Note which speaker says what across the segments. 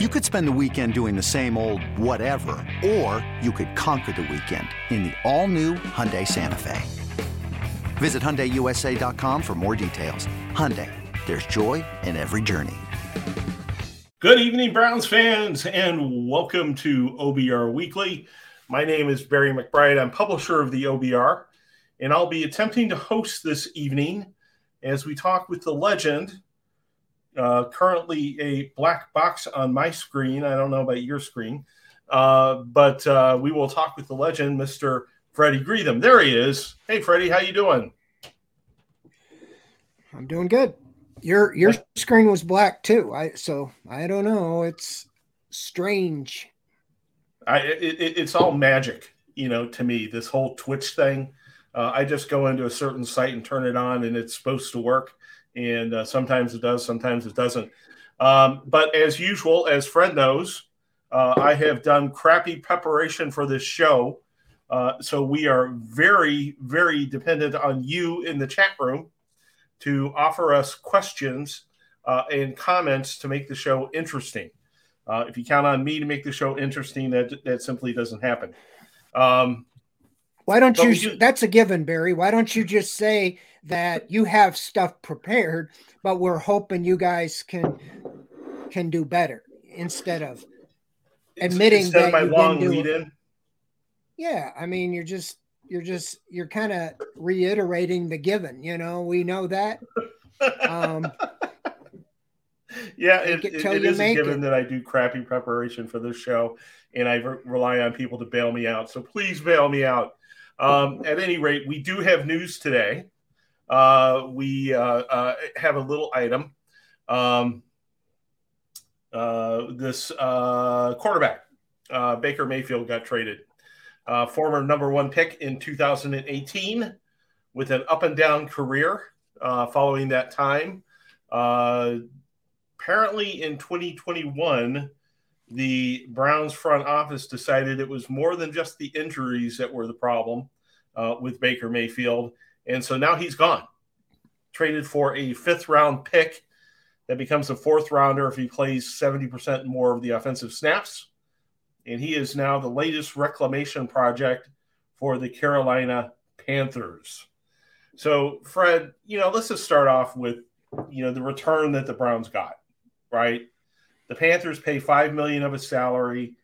Speaker 1: You could spend the weekend doing the same old whatever, or you could conquer the weekend in the all-new Hyundai Santa Fe. Visit HyundaiUSA.com for more details. Hyundai, there's joy in every journey.
Speaker 2: Good evening, Browns fans, and welcome to OBR Weekly. My name is Barry McBride. I'm publisher of the OBR, and I'll be attempting to host this evening as we talk with the legend – uh, currently a black box on my screen. I don't know about your screen, uh, but uh, we will talk with the legend, Mr. Freddie Greetham. There he is. Hey, Freddie, how you doing?
Speaker 3: I'm doing good. Your your screen was black too. I so I don't know. It's strange.
Speaker 2: I it, it's all magic, you know, to me. This whole Twitch thing. Uh, I just go into a certain site and turn it on, and it's supposed to work and uh, sometimes it does, sometimes it doesn't. Um, but as usual, as Fred knows, uh, I have done crappy preparation for this show. Uh, so we are very, very dependent on you in the chat room to offer us questions uh, and comments to make the show interesting. Uh, if you count on me to make the show interesting, that that simply doesn't happen. Um,
Speaker 3: Why don't you? Do, that's a given, Barry. Why don't you just say that you have stuff prepared, but we're hoping you guys can can do better instead of admitting instead that
Speaker 2: my long lead in.
Speaker 3: Yeah, I mean, you're just you're just you're kind of reiterating the given. You know, we know that. Um,
Speaker 2: yeah, it, it, it is a given it. that I do crappy preparation for this show, and I re- rely on people to bail me out. So please bail me out. Um, at any rate, we do have news today uh, we uh, uh, have a little item. Um, uh, this uh, quarterback, uh, Baker Mayfield, got traded. former number one pick in 2018 with an up and down career following that time. apparently, in 2021, the Browns front office decided it was more than just the injuries that were the problem with Baker Mayfield. And so now he's gone, traded for a fifth round pick that becomes a fourth rounder if he plays 70% more of the offensive snaps. And he is now the latest reclamation project for the Carolina Panthers. So, Fred, you know, let's just start off with, you know, the return that the Browns got, right? The Panthers pay five million of his salary.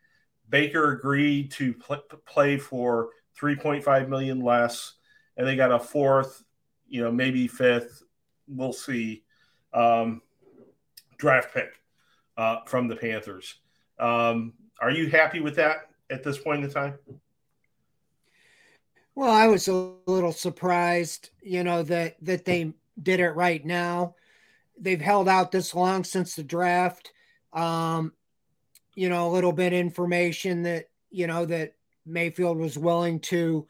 Speaker 2: Baker agreed to pl- play for 3.5 million less and they got a fourth, you know, maybe fifth, we'll see, um, draft pick uh, from the Panthers. Um, are you happy with that at this point in time?
Speaker 3: Well, I was a little surprised, you know, that that they did it right now. They've held out this long since the draft. Um, you know, a little bit information that you know that Mayfield was willing to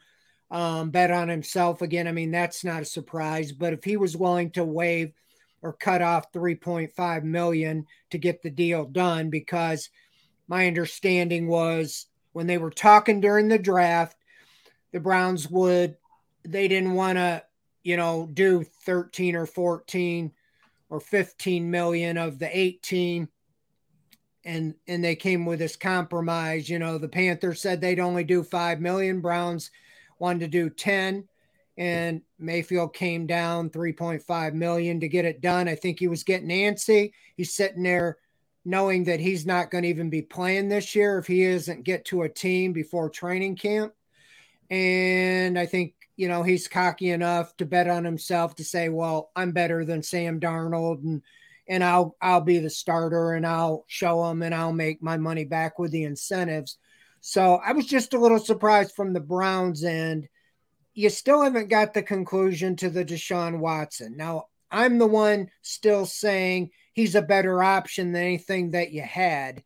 Speaker 3: um, bet on himself again. I mean, that's not a surprise. But if he was willing to waive or cut off 3.5 million to get the deal done, because my understanding was when they were talking during the draft, the Browns would they didn't want to, you know, do 13 or 14 or 15 million of the 18 and and they came with this compromise you know the panthers said they'd only do 5 million browns wanted to do 10 and Mayfield came down 3.5 million to get it done. I think he was getting antsy. He's sitting there knowing that he's not going to even be playing this year if he doesn't get to a team before training camp. And I think, you know, he's cocky enough to bet on himself to say, well, I'm better than Sam Darnold and and I'll I'll be the starter and I'll show him and I'll make my money back with the incentives. So I was just a little surprised from the Browns end. You still haven't got the conclusion to the Deshaun Watson. Now, I'm the one still saying he's a better option than anything that you had.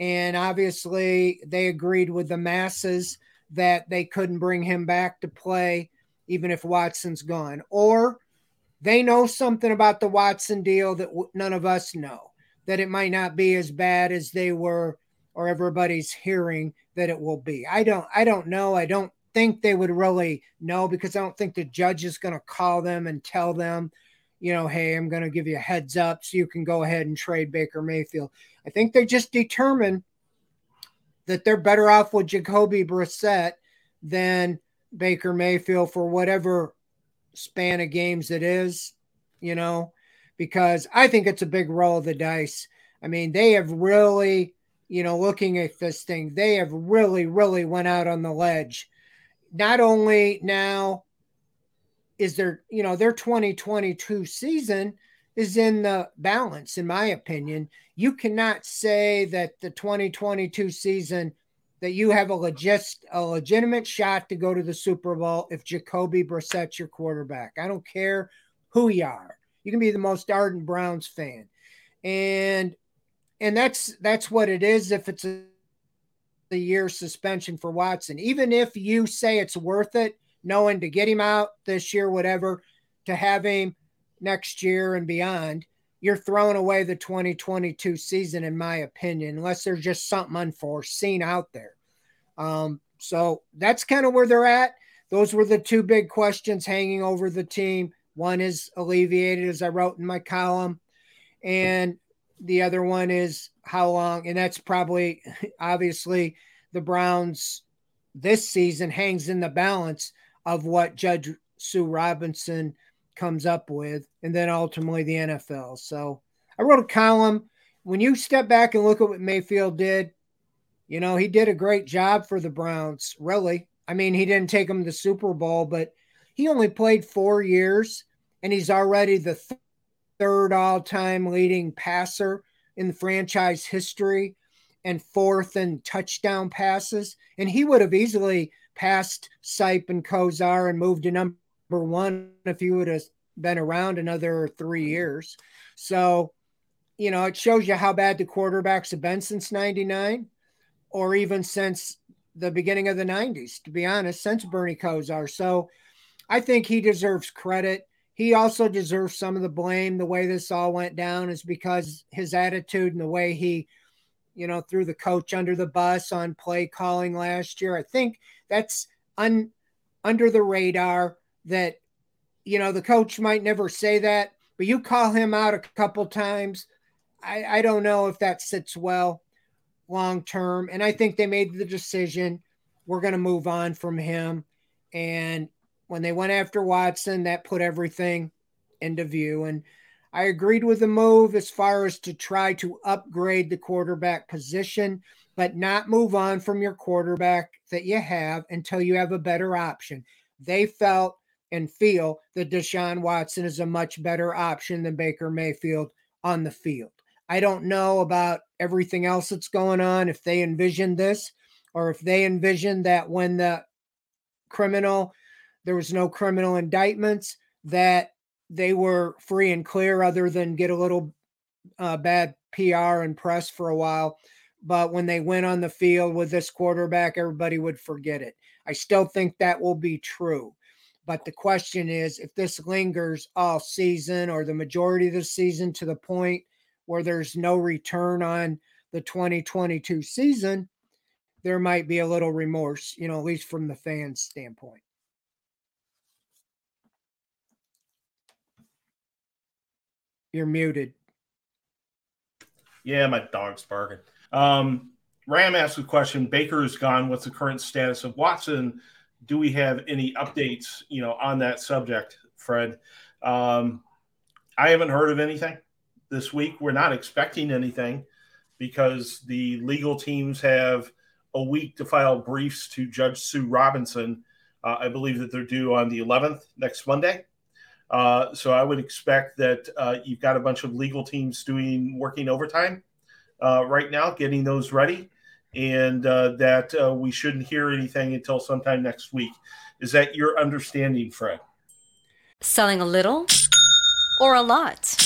Speaker 3: And obviously, they agreed with the masses that they couldn't bring him back to play, even if Watson's gone. Or they know something about the Watson deal that none of us know, that it might not be as bad as they were or everybody's hearing that it will be. I don't I don't know. I don't think they would really know because I don't think the judge is going to call them and tell them, you know, hey, I'm going to give you a heads up so you can go ahead and trade Baker Mayfield. I think they just determined that they're better off with Jacoby Brissett than Baker Mayfield for whatever span of games it is, you know, because I think it's a big roll of the dice. I mean, they have really, you know, looking at this thing, they have really, really went out on the ledge. Not only now is their, you know, their 2022 season is in the balance, in my opinion. You cannot say that the 2022 season that you have a legit a legitimate shot to go to the Super Bowl if Jacoby Brissett's your quarterback. I don't care who you are. You can be the most ardent Browns fan. And and that's that's what it is if it's a the year suspension for Watson. Even if you say it's worth it, knowing to get him out this year, whatever, to have him next year and beyond, you're throwing away the 2022 season, in my opinion, unless there's just something unforeseen out there. Um, so that's kind of where they're at. Those were the two big questions hanging over the team. One is alleviated, as I wrote in my column, and the other one is how long, and that's probably obviously the Browns this season hangs in the balance of what Judge Sue Robinson comes up with, and then ultimately the NFL. So I wrote a column. When you step back and look at what Mayfield did, you know, he did a great job for the Browns, really. I mean, he didn't take them to the Super Bowl, but he only played four years, and he's already the th- third all time leading passer in franchise history and fourth in touchdown passes. And he would have easily passed Sipe and Kosar and moved to number one if he would have been around another three mm-hmm. years. So, you know, it shows you how bad the quarterbacks have been since 99 or even since the beginning of the 90s, to be honest, since Bernie Kosar. So I think he deserves credit. He also deserves some of the blame. The way this all went down is because his attitude and the way he, you know, threw the coach under the bus on play calling last year. I think that's un, under the radar that, you know, the coach might never say that, but you call him out a couple times. I, I don't know if that sits well long term. And I think they made the decision we're going to move on from him. And when they went after Watson, that put everything into view. And I agreed with the move as far as to try to upgrade the quarterback position, but not move on from your quarterback that you have until you have a better option. They felt and feel that Deshaun Watson is a much better option than Baker Mayfield on the field. I don't know about everything else that's going on, if they envisioned this, or if they envisioned that when the criminal, there was no criminal indictments, that they were free and clear, other than get a little uh, bad PR and press for a while. But when they went on the field with this quarterback, everybody would forget it. I still think that will be true. But the question is if this lingers all season or the majority of the season to the point where there's no return on the 2022 season, there might be a little remorse, you know, at least from the fans' standpoint. You're muted.
Speaker 2: Yeah, my dog's barking. Um, Ram asked a question. Baker is gone. What's the current status of Watson? Do we have any updates, you know, on that subject, Fred? Um, I haven't heard of anything this week. We're not expecting anything because the legal teams have a week to file briefs to Judge Sue Robinson. Uh, I believe that they're due on the 11th, next Monday. Uh, so I would expect that uh, you've got a bunch of legal teams doing working overtime uh, right now, getting those ready, and uh, that uh, we shouldn't hear anything until sometime next week. Is that your understanding, Fred?
Speaker 4: Selling a little or a lot?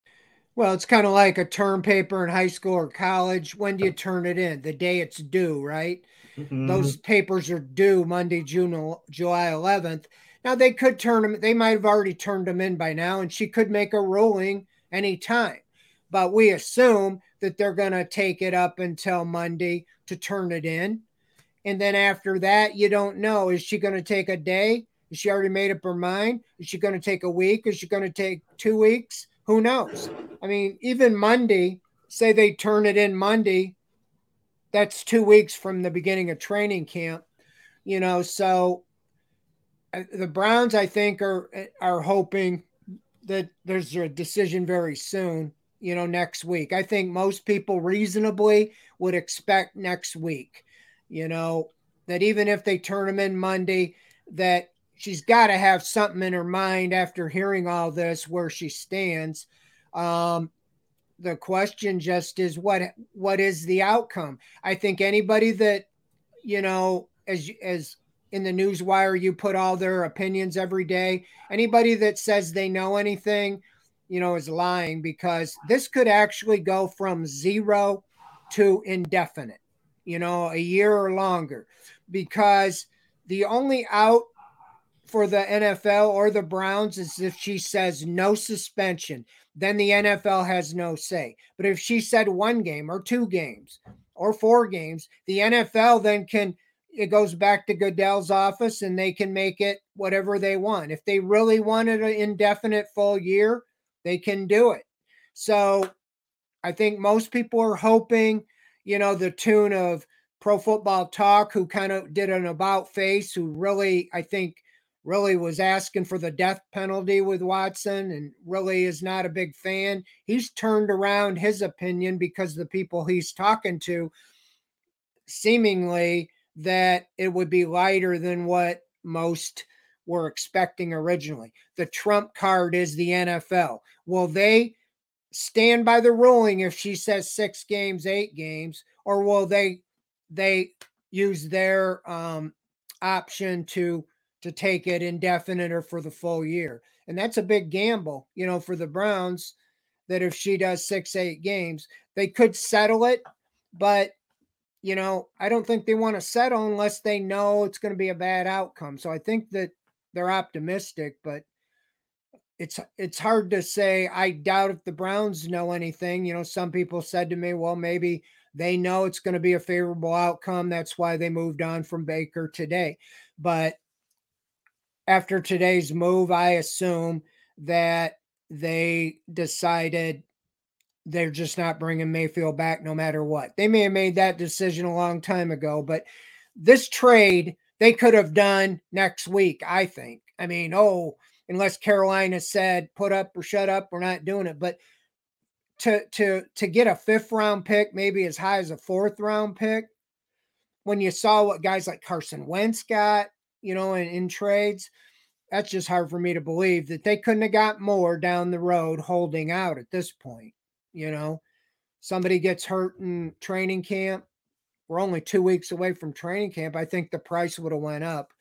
Speaker 3: Well, it's kind of like a term paper in high school or college. When do you turn it in? The day it's due, right? Mm-hmm. Those papers are due Monday, June, July 11th. Now they could turn them, they might have already turned them in by now, and she could make a ruling anytime. But we assume that they're going to take it up until Monday to turn it in. And then after that, you don't know. Is she going to take a day? Is she already made up her mind? Is she going to take a week? Is she going to take two weeks? Who knows? I mean, even Monday, say they turn it in Monday, that's two weeks from the beginning of training camp, you know. So uh, the Browns, I think, are are hoping that there's a decision very soon, you know, next week. I think most people reasonably would expect next week, you know, that even if they turn them in Monday, that she's got to have something in her mind after hearing all this where she stands. Um, the question just is what what is the outcome? I think anybody that you know, as as in the news wire you put all their opinions every day anybody that says they know anything you know is lying because this could actually go from zero to indefinite you know a year or longer because the only out for the NFL or the Browns is if she says no suspension then the NFL has no say but if she said one game or two games or four games the NFL then can it goes back to Goodell's office and they can make it whatever they want. If they really wanted an indefinite full year, they can do it. So I think most people are hoping, you know, the tune of Pro Football Talk, who kind of did an about face, who really, I think, really was asking for the death penalty with Watson and really is not a big fan. He's turned around his opinion because the people he's talking to seemingly that it would be lighter than what most were expecting originally. The trump card is the NFL. Will they stand by the ruling if she says six games, eight games, or will they they use their um, option to to take it indefinite or for the full year? And that's a big gamble, you know, for the Browns. That if she does six, eight games, they could settle it, but you know, I don't think they want to settle unless they know it's going to be a bad outcome. So I think that they're optimistic, but it's it's hard to say. I doubt if the Browns know anything. You know, some people said to me, well, maybe they know it's going to be a favorable outcome. That's why they moved on from Baker today. But after today's move, I assume that they decided they're just not bringing Mayfield back no matter what. They may have made that decision a long time ago, but this trade they could have done next week, I think. I mean, oh, unless Carolina said put up or shut up, we're not doing it. But to to to get a fifth round pick, maybe as high as a fourth round pick, when you saw what guys like Carson Wentz got, you know, in, in trades, that's just hard for me to believe that they couldn't have got more down the road holding out at this point. You know, somebody gets hurt in training camp. We're only two weeks away from training camp. I think the price would have went up.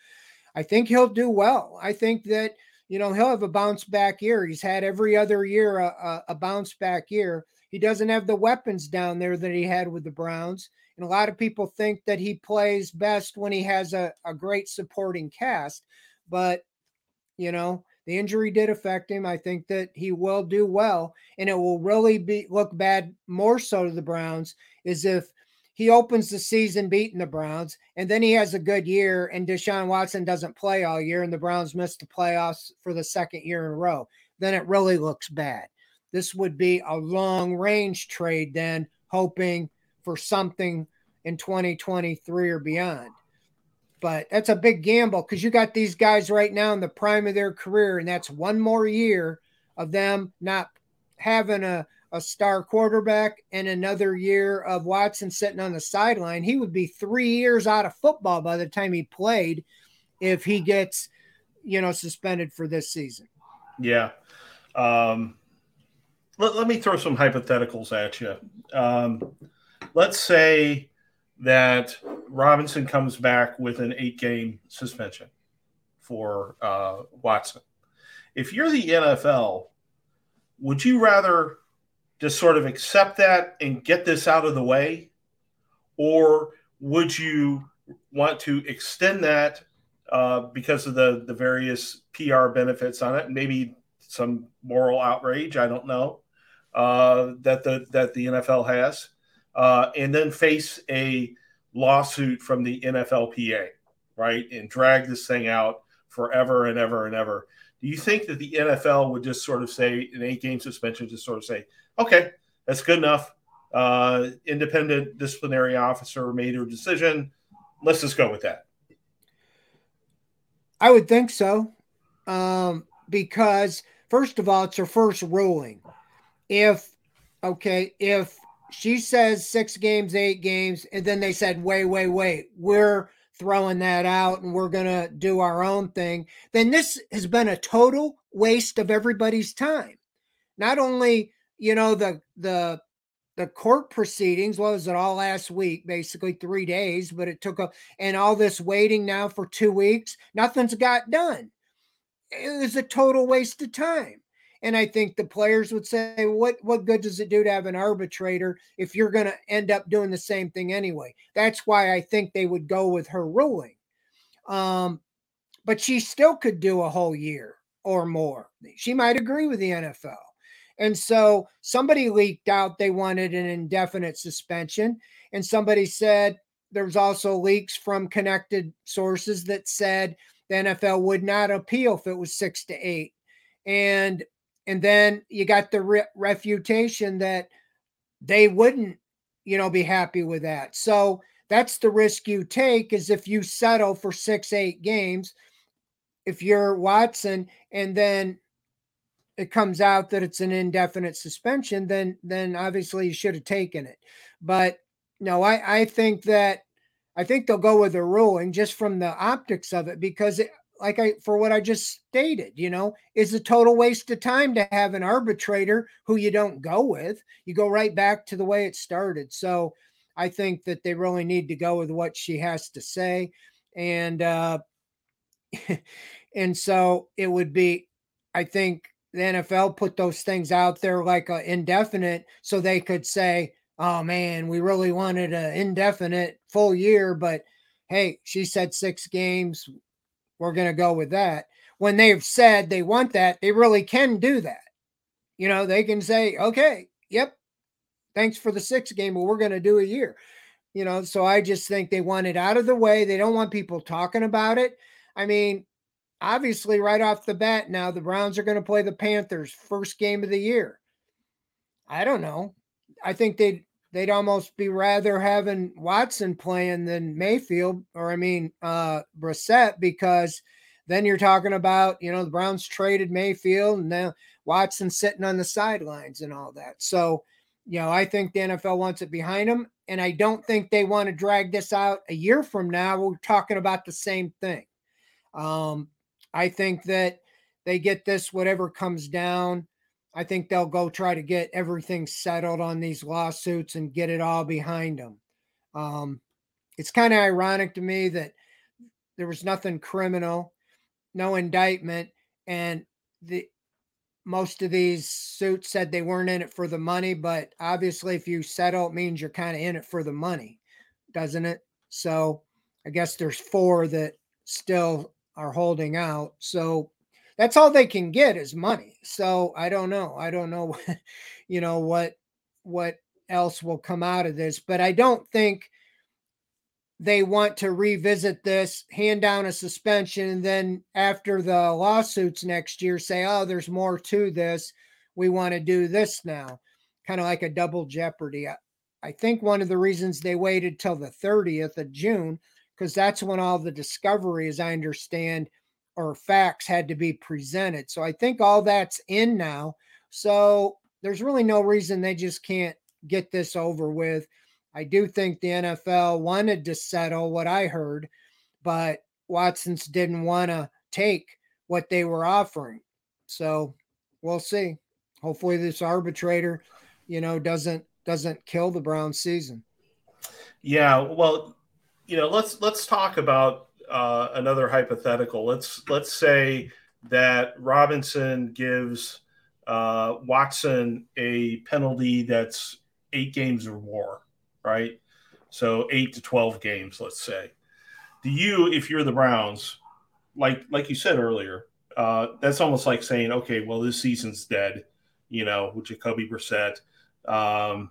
Speaker 3: I think he'll do well. I think that you know he'll have a bounce back year. He's had every other year a, a, a bounce back year. He doesn't have the weapons down there that he had with the Browns. And a lot of people think that he plays best when he has a, a great supporting cast. But, you know, the injury did affect him. I think that he will do well. And it will really be look bad more so to the Browns is if he opens the season beating the Browns and then he has a good year and Deshaun Watson doesn't play all year and the Browns miss the playoffs for the second year in a row. Then it really looks bad. This would be a long range trade then, hoping for something in 2023 or beyond. But that's a big gamble because you got these guys right now in the prime of their career, and that's one more year of them not having a, a star quarterback and another year of Watson sitting on the sideline. He would be three years out of football by the time he played if he gets, you know, suspended for this season.
Speaker 2: Yeah. Um, let, let me throw some hypotheticals at you. Um, let's say that Robinson comes back with an eight game suspension for uh, Watson. If you're the NFL, would you rather just sort of accept that and get this out of the way? Or would you want to extend that uh, because of the, the various PR benefits on it? Maybe some moral outrage, I don't know, uh, that, the, that the NFL has uh, and then face a lawsuit from the NFLPA, right? And drag this thing out forever and ever and ever. Do you think that the NFL would just sort of say an eight game suspension, just sort of say, okay, that's good enough? Uh, independent disciplinary officer made her decision. Let's just go with that.
Speaker 3: I would think so. Um, because, first of all, it's her first ruling. If, okay, if she says six games, eight games, and then they said, wait, wait, wait, we're throwing that out and we're going to do our own thing, then this has been a total waste of everybody's time. Not only, you know, the, the, the court proceedings what was it all last week basically three days but it took a and all this waiting now for two weeks nothing's got done. It was a total waste of time and I think the players would say, what what good does it do to have an arbitrator if you're going to end up doing the same thing anyway? That's why I think they would go with her ruling. Um, but she still could do a whole year or more. She might agree with the NFL. And so somebody leaked out they wanted an indefinite suspension. And somebody said there was also leaks from connected sources that said the NFL would not appeal if it was six to eight. And and then you got the re- refutation that they wouldn't you know be happy with that. So that's the risk you take is if you settle for six eight games if you're watson and then it comes out that it's an indefinite suspension then then obviously you should have taken it. But no i i think that i think they'll go with the ruling just from the optics of it because it, like I for what I just stated, you know, is a total waste of time to have an arbitrator who you don't go with. You go right back to the way it started. So I think that they really need to go with what she has to say. And uh and so it would be, I think the NFL put those things out there like a indefinite so they could say, oh man, we really wanted an indefinite full year, but hey, she said six games we're going to go with that. When they've said they want that, they really can do that. You know, they can say, okay, yep, thanks for the six game, but we're going to do a year. You know, so I just think they want it out of the way. They don't want people talking about it. I mean, obviously, right off the bat, now the Browns are going to play the Panthers first game of the year. I don't know. I think they they'd almost be rather having Watson playing than Mayfield, or I mean, uh, Brissett, because then you're talking about, you know, the Browns traded Mayfield and now Watson sitting on the sidelines and all that. So, you know, I think the NFL wants it behind them. And I don't think they want to drag this out a year from now. We're talking about the same thing. Um, I think that they get this, whatever comes down. I think they'll go try to get everything settled on these lawsuits and get it all behind them. Um, it's kind of ironic to me that there was nothing criminal, no indictment, and the most of these suits said they weren't in it for the money, but obviously, if you settle, it means you're kind of in it for the money, doesn't it? So I guess there's four that still are holding out. So that's all they can get is money. So I don't know. I don't know, what, you know, what what else will come out of this, but I don't think they want to revisit this, hand down a suspension, and then after the lawsuits next year say, oh, there's more to this. We want to do this now. Kind of like a double jeopardy. I, I think one of the reasons they waited till the 30th of June, because that's when all the discovery, as I understand, or facts had to be presented. So I think all that's in now. So there's really no reason they just can't get this over with. I do think the NFL wanted to settle what I heard, but Watson's didn't want to take what they were offering. So we'll see. Hopefully this arbitrator, you know, doesn't doesn't kill the Brown season.
Speaker 2: Yeah, well, you know, let's let's talk about uh, another hypothetical. Let's let's say that Robinson gives uh, Watson a penalty that's eight games or more, right? So eight to twelve games, let's say. Do you, if you're the Browns, like like you said earlier, uh, that's almost like saying, okay, well, this season's dead, you know, with Jacoby Brissett. Um,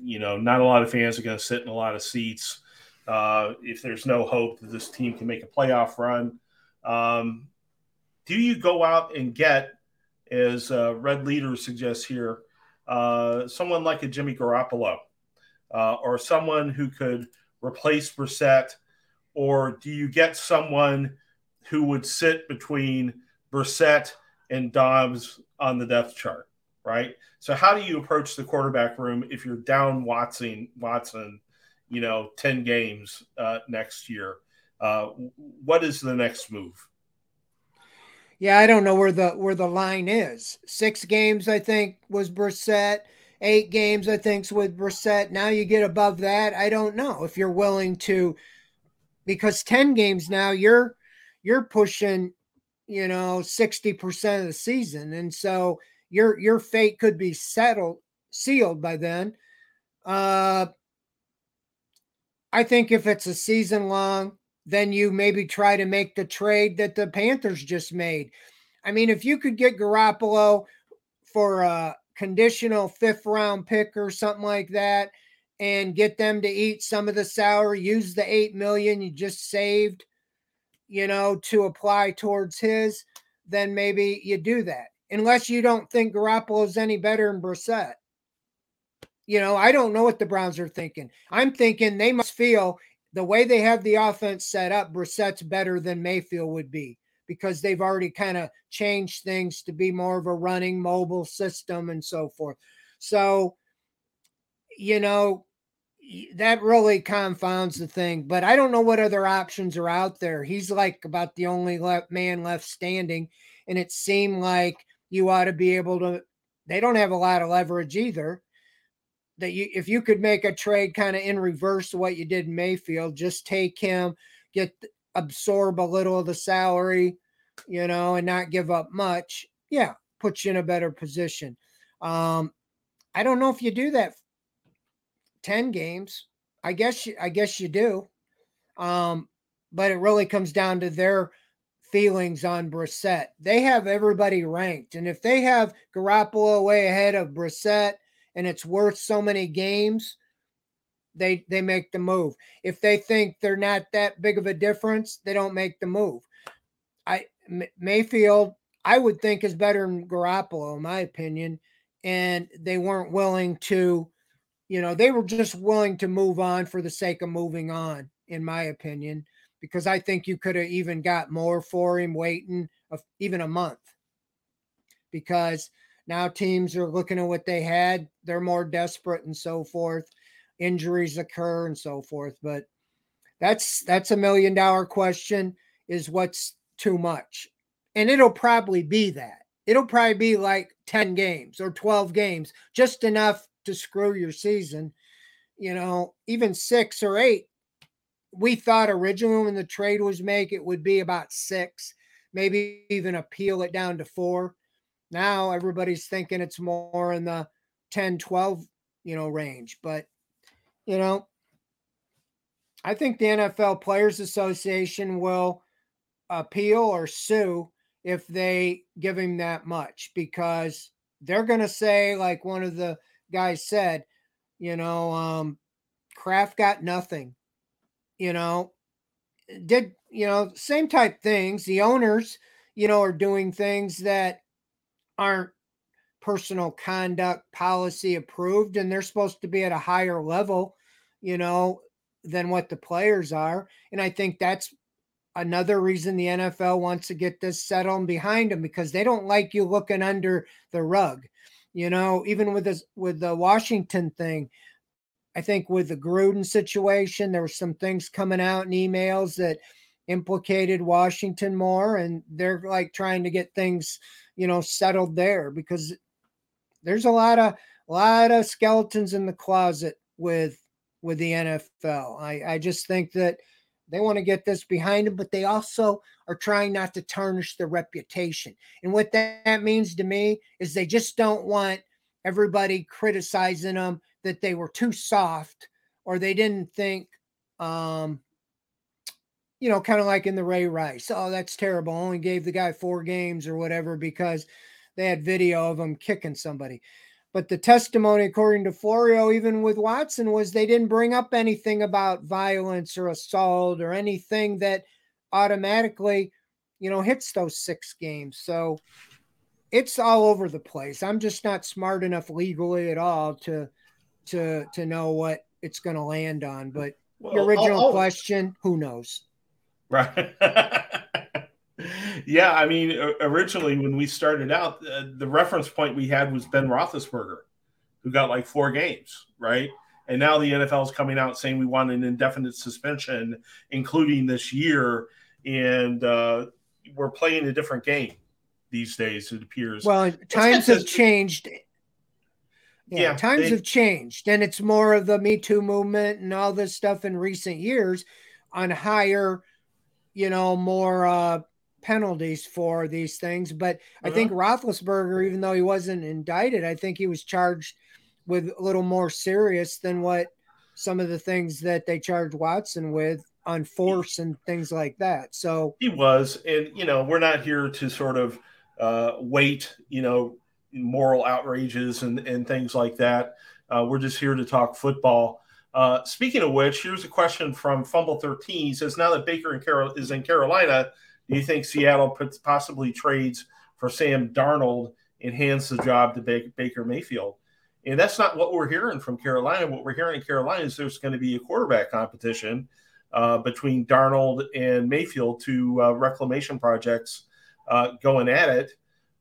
Speaker 2: you know, not a lot of fans are going to sit in a lot of seats uh, if there's no hope that this team can make a playoff run. Um, do you go out and get, as uh, Red Leader suggests here, uh, someone like a Jimmy Garoppolo uh, or someone who could replace Brissett? Or do you get someone who would sit between Brissett and Dobbs on the depth chart? Right. So, how do you approach the quarterback room if you're down Watson, Watson you know, 10 games uh, next year. Uh, what is the next move?
Speaker 3: Yeah, I don't know where the where the line is. Six games, I think, was Brissett. Eight games, I think, with Brissett. Now you get above that. I don't know if you're willing to, because ten games now, you're you're pushing, you know, sixty percent of the season, and so your your fate could be settled, sealed by then. Uh, I think if it's a season long, then you maybe try to make the trade that the Panthers just made. I mean, if you could get Garoppolo for a conditional fifth round pick or something like that and get them to eat some of the salary, use the 8 million you just saved, you know, to apply towards his, then maybe you do that. Unless you don't think Garoppolo's any better than Brissett. You know, I don't know what the Browns are thinking. I'm thinking they must feel the way they have the offense set up, Brissett's better than Mayfield would be because they've already kind of changed things to be more of a running mobile system and so forth. So, you know, that really confounds the thing. But I don't know what other options are out there. He's like about the only left man left standing. And it seemed like you ought to be able to, they don't have a lot of leverage either that you if you could make a trade kind of in reverse of what you did in Mayfield, just take him, get absorb a little of the salary, you know, and not give up much. Yeah, puts you in a better position. Um, I don't know if you do that 10 games. I guess you, I guess you do. Um, but it really comes down to their feelings on Brissett. They have everybody ranked. And if they have Garoppolo way ahead of Brissett and it's worth so many games, they they make the move. If they think they're not that big of a difference, they don't make the move. I Mayfield, I would think is better than Garoppolo, in my opinion, and they weren't willing to you know, they were just willing to move on for the sake of moving on, in my opinion, because I think you could have even got more for him waiting of even a month. Because now teams are looking at what they had, they're more desperate and so forth. Injuries occur and so forth. But that's that's a million dollar question is what's too much. And it'll probably be that. It'll probably be like 10 games or 12 games, just enough to screw your season. You know, even six or eight. We thought originally when the trade was made, it would be about six, maybe even appeal it down to four. Now everybody's thinking it's more in the 10, 12, you know, range. But, you know, I think the NFL Players Association will appeal or sue if they give him that much because they're going to say, like one of the guys said, you know, um, Kraft got nothing, you know, did, you know, same type things. The owners, you know, are doing things that aren't personal conduct policy approved and they're supposed to be at a higher level, you know, than what the players are. And I think that's another reason the NFL wants to get this settled behind them because they don't like you looking under the rug. You know, even with this with the Washington thing, I think with the Gruden situation, there were some things coming out in emails that implicated Washington more, and they're like trying to get things, you know, settled there because there's a lot of a lot of skeletons in the closet with with the NFL. I, I just think that they want to get this behind them, but they also are trying not to tarnish their reputation. And what that means to me is they just don't want everybody criticizing them that they were too soft or they didn't think, um, you know, kind of like in the Ray Rice. Oh, that's terrible. Only gave the guy four games or whatever because they had video of him kicking somebody. But the testimony, according to Florio, even with Watson, was they didn't bring up anything about violence or assault or anything that automatically, you know, hits those six games. So it's all over the place. I'm just not smart enough legally at all to to to know what it's going to land on. But well, your original I'll, I'll, question, who knows?
Speaker 2: Right. yeah, I mean, originally when we started out, uh, the reference point we had was Ben Roethlisberger, who got like four games, right? And now the NFL is coming out saying we want an indefinite suspension, including this year, and uh, we're playing a different game these days. It appears.
Speaker 3: Well, times have changed. Yeah, yeah times they, have changed, and it's more of the Me Too movement and all this stuff in recent years on higher, you know, more uh, penalties for these things. But uh-huh. I think Roethlisberger, even though he wasn't indicted, I think he was charged with a little more serious than what some of the things that they charged Watson with on force and things like that. So
Speaker 2: he was, and you know, we're not here to sort of uh, wait, you know, moral outrages and and things like that. Uh, we're just here to talk football. Uh, speaking of which, here's a question from Fumble 13. He says, Now that Baker and Carol is in Carolina, do you think Seattle possibly trades for Sam Darnold and hands the job to Baker Mayfield? And that's not what we're hearing from Carolina. What we're hearing in Carolina is there's going to be a quarterback competition uh, between Darnold and Mayfield, two uh, reclamation projects uh, going at it.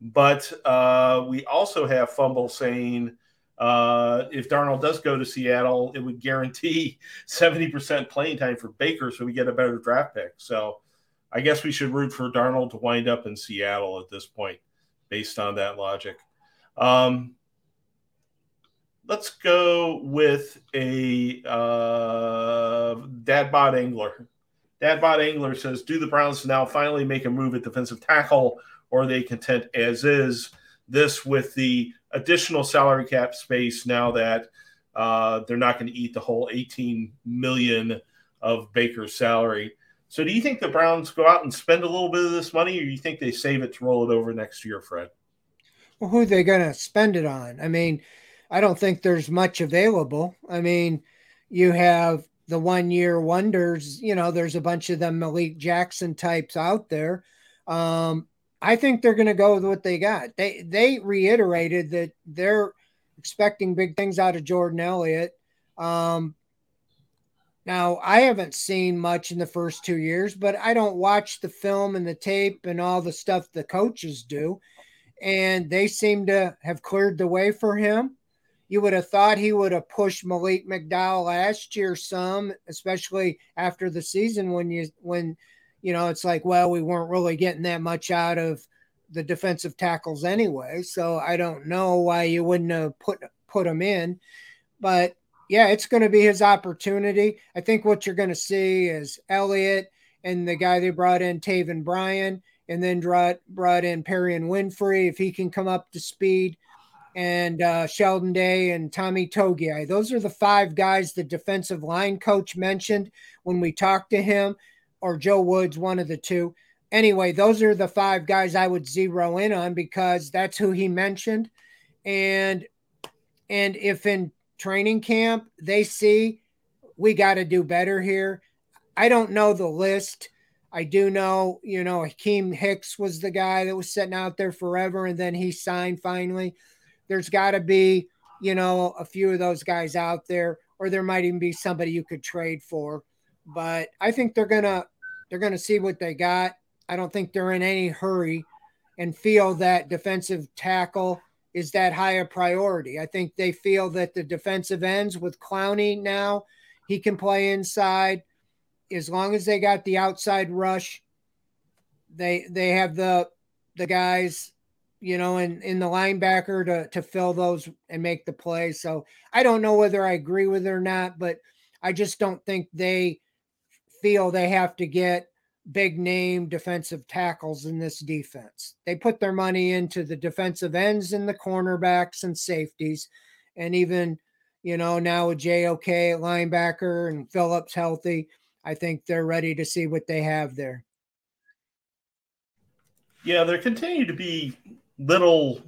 Speaker 2: But uh, we also have Fumble saying uh, if Darnold does go to Seattle, it would guarantee 70% playing time for Baker, so we get a better draft pick. So I guess we should root for Darnold to wind up in Seattle at this point, based on that logic. Um, let's go with a uh, Dadbot Angler. Dadbot Angler says, "Do the Browns now finally make a move at defensive tackle, or are they content as is?" This with the additional salary cap space now that uh, they're not going to eat the whole 18 million of Baker's salary. So do you think the Browns go out and spend a little bit of this money, or you think they save it to roll it over next year, Fred?
Speaker 3: Well, who are they going to spend it on? I mean, I don't think there's much available. I mean, you have the one year wonders, you know, there's a bunch of them Malik Jackson types out there. Um, I think they're going to go with what they got. They they reiterated that they're expecting big things out of Jordan Elliott. Um, now, I haven't seen much in the first two years, but I don't watch the film and the tape and all the stuff the coaches do. And they seem to have cleared the way for him. You would have thought he would have pushed Malik McDowell last year some, especially after the season when you when you know it's like, well, we weren't really getting that much out of the defensive tackles anyway. So I don't know why you wouldn't have put put him in. But yeah, it's going to be his opportunity. I think what you're going to see is Elliott and the guy they brought in, Taven Bryan, and then brought, brought in Perrion Winfrey, if he can come up to speed, and uh, Sheldon Day and Tommy Togiai. Those are the five guys the defensive line coach mentioned when we talked to him, or Joe Woods, one of the two. Anyway, those are the five guys I would zero in on because that's who he mentioned. And and if in training camp, they see we got to do better here. I don't know the list. I do know, you know, Akiem Hicks was the guy that was sitting out there forever and then he signed finally. There's got to be, you know, a few of those guys out there, or there might even be somebody you could trade for. But I think they're gonna they're gonna see what they got. I don't think they're in any hurry and feel that defensive tackle is that high a priority. I think they feel that the defensive ends with Clowney now, he can play inside as long as they got the outside rush. They they have the the guys, you know, in in the linebacker to to fill those and make the play. So I don't know whether I agree with it or not, but I just don't think they feel they have to get big name defensive tackles in this defense. They put their money into the defensive ends and the cornerbacks and safeties, and even you know now with JOK linebacker and Phillips healthy, I think they're ready to see what they have there.
Speaker 2: Yeah, there continue to be little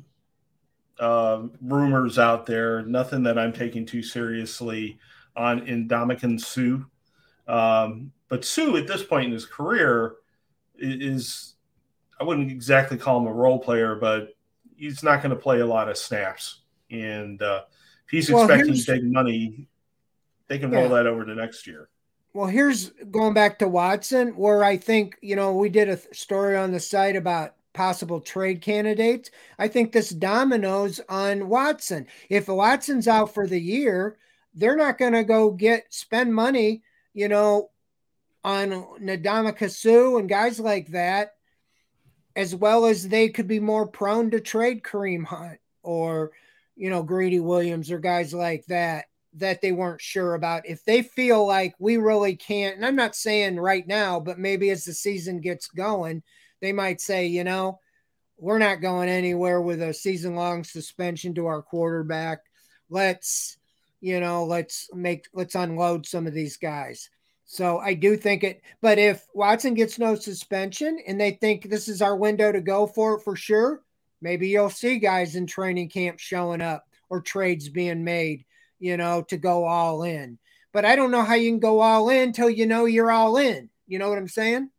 Speaker 2: uh, rumors out there. Nothing that I'm taking too seriously on Ndamukong Suh. Um, but Suh, at this point in his career, is I wouldn't exactly call him a role player, but he's not going to play a lot of snaps. And uh, if he's well, expecting big money, they can yeah. roll that over to next year.
Speaker 3: Well, here's going back to Watson, where I think, you know, we did a story on the site about possible trade candidates. I think this dominoes on Watson. If Watson's out for the year, they're not going to go get spend money, you know, on Ndamukong Suh and guys like that, as well as they could be more prone to trade Kareem Hunt or, you know, Greedy Williams or guys like that that they weren't sure about. If they feel like we really can't, and I'm not saying right now, but maybe as the season gets going, they might say, you know, we're not going anywhere with a season long suspension to our quarterback. Let's, you know, let's make, let's unload some of these guys. So I do think it, but if Watson gets no suspension and they think this is our window to go for it for sure, maybe you'll see guys in training camp showing up or trades being made, you know, to go all in. But I don't know how you can go all in till you know you're all in. You know what I'm saying?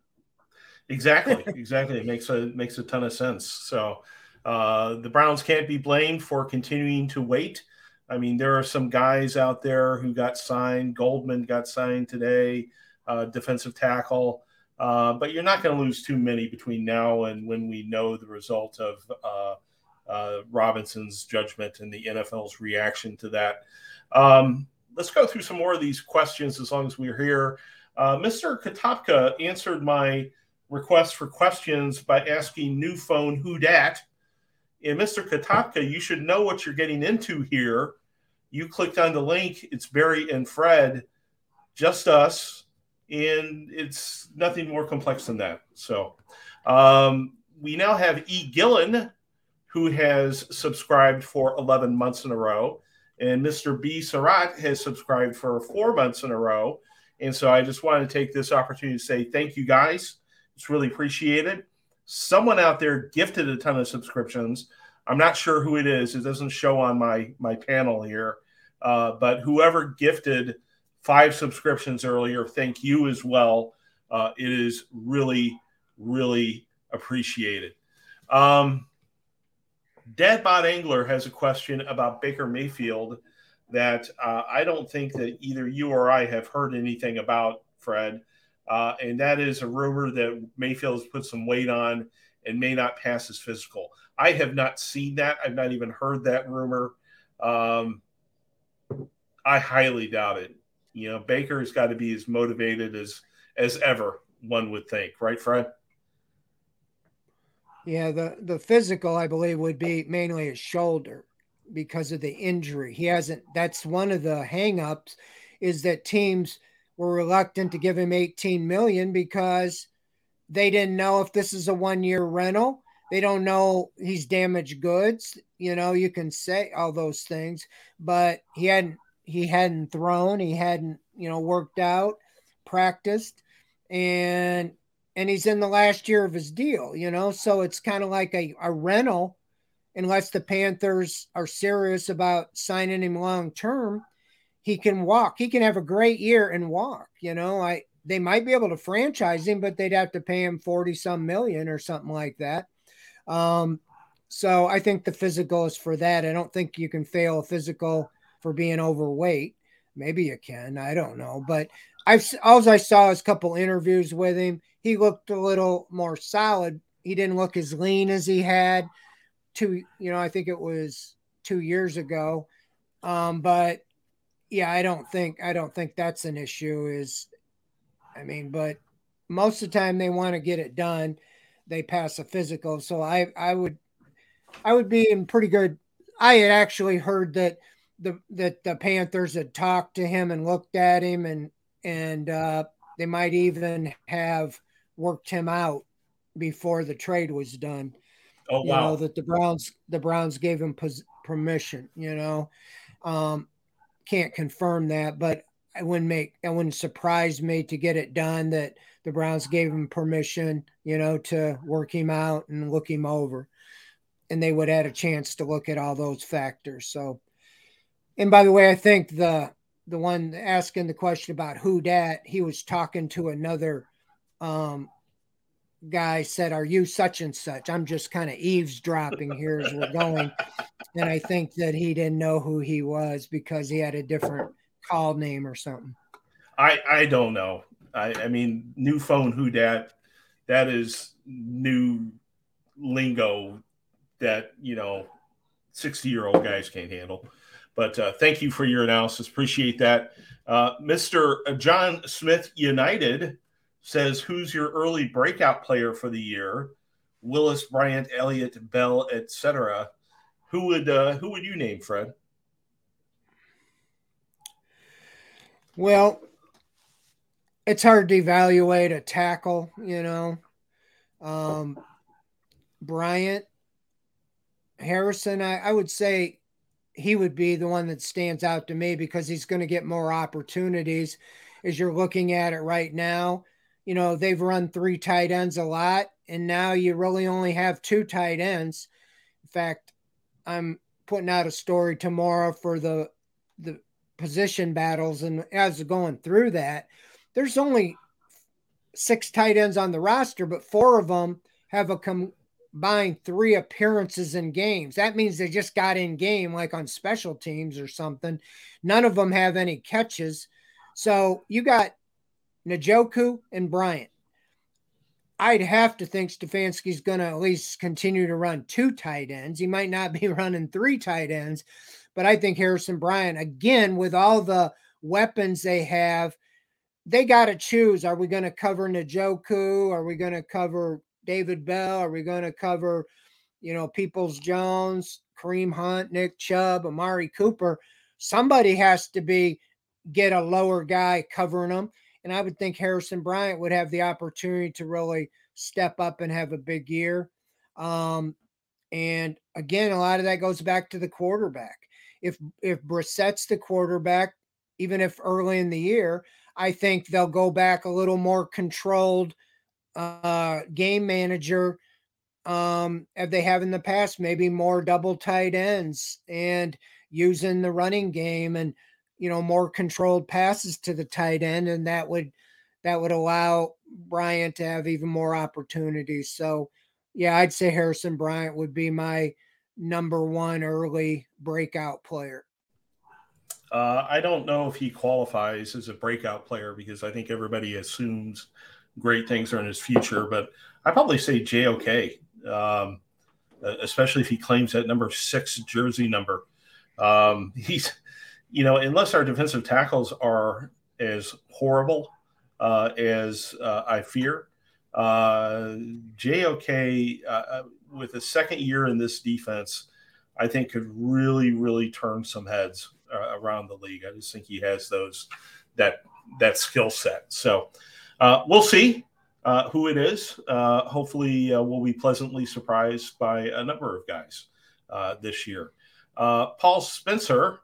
Speaker 2: Exactly, exactly. It makes a makes a ton of sense. So uh, the Browns can't be blamed for continuing to wait. I mean, there are some guys out there who got signed. Goldman got signed today, uh, defensive tackle. Uh, but you're not going to lose too many between now and when we know the result of uh, uh Robinson's judgment and the NFL's reaction to that. Um, let's go through some more of these questions as long as we're here. Uh, Mr. Katopka answered my request for questions by asking new phone who dat. And Mr. Katopka, you should know what you're getting into here you clicked on the link, it's Barry and Fred, just us, and it's nothing more complex than that. So um, we now have E. Gillen, who has subscribed for 11 months in a row, and Mr. B. Sarat has subscribed for four months in a row. And so I just wanted to take this opportunity to say thank you guys. It's really appreciated. Someone out there gifted a ton of subscriptions. I'm not sure who it is. It doesn't show on my my panel here. Uh, but whoever gifted five subscriptions earlier, thank you as well. Uh, it is really, really appreciated. Um, Angler has a question about Baker Mayfield. that uh, I don't think that either you or I have heard anything about, Fred. Uh, and that is a rumor that Mayfield has put some weight on and may not pass his physical. I have not seen that. I've not even heard that rumor. Um, I highly doubt it. You know, Baker's got to be as motivated as as ever. One would think, right, Fred?
Speaker 3: Yeah, the the physical, I believe, would be mainly his shoulder because of the injury. He hasn't. That's one of the hangups, is that teams were reluctant to give him 18 million because they didn't know if this is a one year rental. They don't know he's damaged goods. You know, you can say all those things, but he hadn't he hadn't thrown, he hadn't, you know, worked out, practiced, and and he's in the last year of his deal, you know. So it's kind of like a, a rental, unless the Panthers are serious about signing him long term. He can walk. He can have a great year and walk. You know, I they might be able to franchise him, but they'd have to pay him 40 some million or something like that. Um, so I think the physical is for that. I don't think you can fail a physical for being overweight. Maybe you can. I don't know. But I've all I saw is a couple interviews with him. He looked a little more solid. He didn't look as lean as he had two, you know, I think it was two years ago. Um, but yeah, I don't think I don't think that's an issue. Is I mean, but most of the time they want to get it done, they pass a physical. So I I would I would be in pretty good. I had actually heard that the that the Panthers had talked to him and looked at him and and uh, they might even have worked him out before the trade was done.
Speaker 2: Oh wow!
Speaker 3: You know, that the Browns the Browns gave him pos- permission. You know, um, can't confirm that, but I wouldn't make I wouldn't surprise me to get it done that the Browns gave him permission, you know, to work him out and look him over. And they would have a chance to look at all those factors. So and by the way, I think the the one asking the question about who dat, he was talking to another um guy said, Are you such and such? I'm just kind of eavesdropping here as we're going. And I think that he didn't know who he was because he had a different call name or something.
Speaker 2: I I don't know. I, I mean, new phone who dat that is new lingo that you know 60 year old guys can't handle. But uh, thank you for your analysis. Appreciate that. Uh, Mr. John Smith United says, Who's your early breakout player for the year? Willis, Bryant, Elliott, Bell, etc. Who would uh, who would you name, Fred?
Speaker 3: Well, it's hard to evaluate a tackle, you know. Um, Bryant, Harrison, I, I would say he would be the one that stands out to me because he's going to get more opportunities as you're looking at it right now. You know, they've run three tight ends a lot, and now you really only have two tight ends. In fact, I'm putting out a story tomorrow for the the position battles, and as going through that, there's only six tight ends on the roster, but four of them have a combined three appearances in games. That means they just got in game, like on special teams or something. None of them have any catches. So you got Njoku and Bryant. I'd have to think Stefanski's going to at least continue to run two tight ends. He might not be running three tight ends, but I think Harrison Bryant, again, with all the weapons they have, they got to choose. Are we going to cover Njoku? Are we going to cover David Bell? Are we going to cover, you know, Peoples Jones, Kareem Hunt, Nick Chubb, Amari Cooper? Somebody has to be get a lower guy covering them. And I would think Harrison Bryant would have the opportunity to really step up and have a big year. Um, and again, a lot of that goes back to the quarterback. If if Brissett's the quarterback, even if early in the year, I think they'll go back a little more controlled uh, game manager um, as they have in the past, maybe more double tight ends and using the running game and you know more controlled passes to the tight end, and that would that would allow Bryant to have even more opportunities. So, yeah, I'd say Harrison Bryant would be my number one early breakout player.
Speaker 2: Uh, I don't know if he qualifies as a breakout player because I think everybody assumes great things are in his future. But I probably say JOK, um, especially if he claims that number six jersey number. Um, he's, you know, unless our defensive tackles are as horrible uh, as uh, I fear, uh, JOK uh, with a second year in this defense, I think could really, really turn some heads uh, around the league. I just think he has those that that skill set. So uh, we'll see uh, who it is. Uh, hopefully, uh, we'll be pleasantly surprised by a number of guys uh, this year. Paul Spencer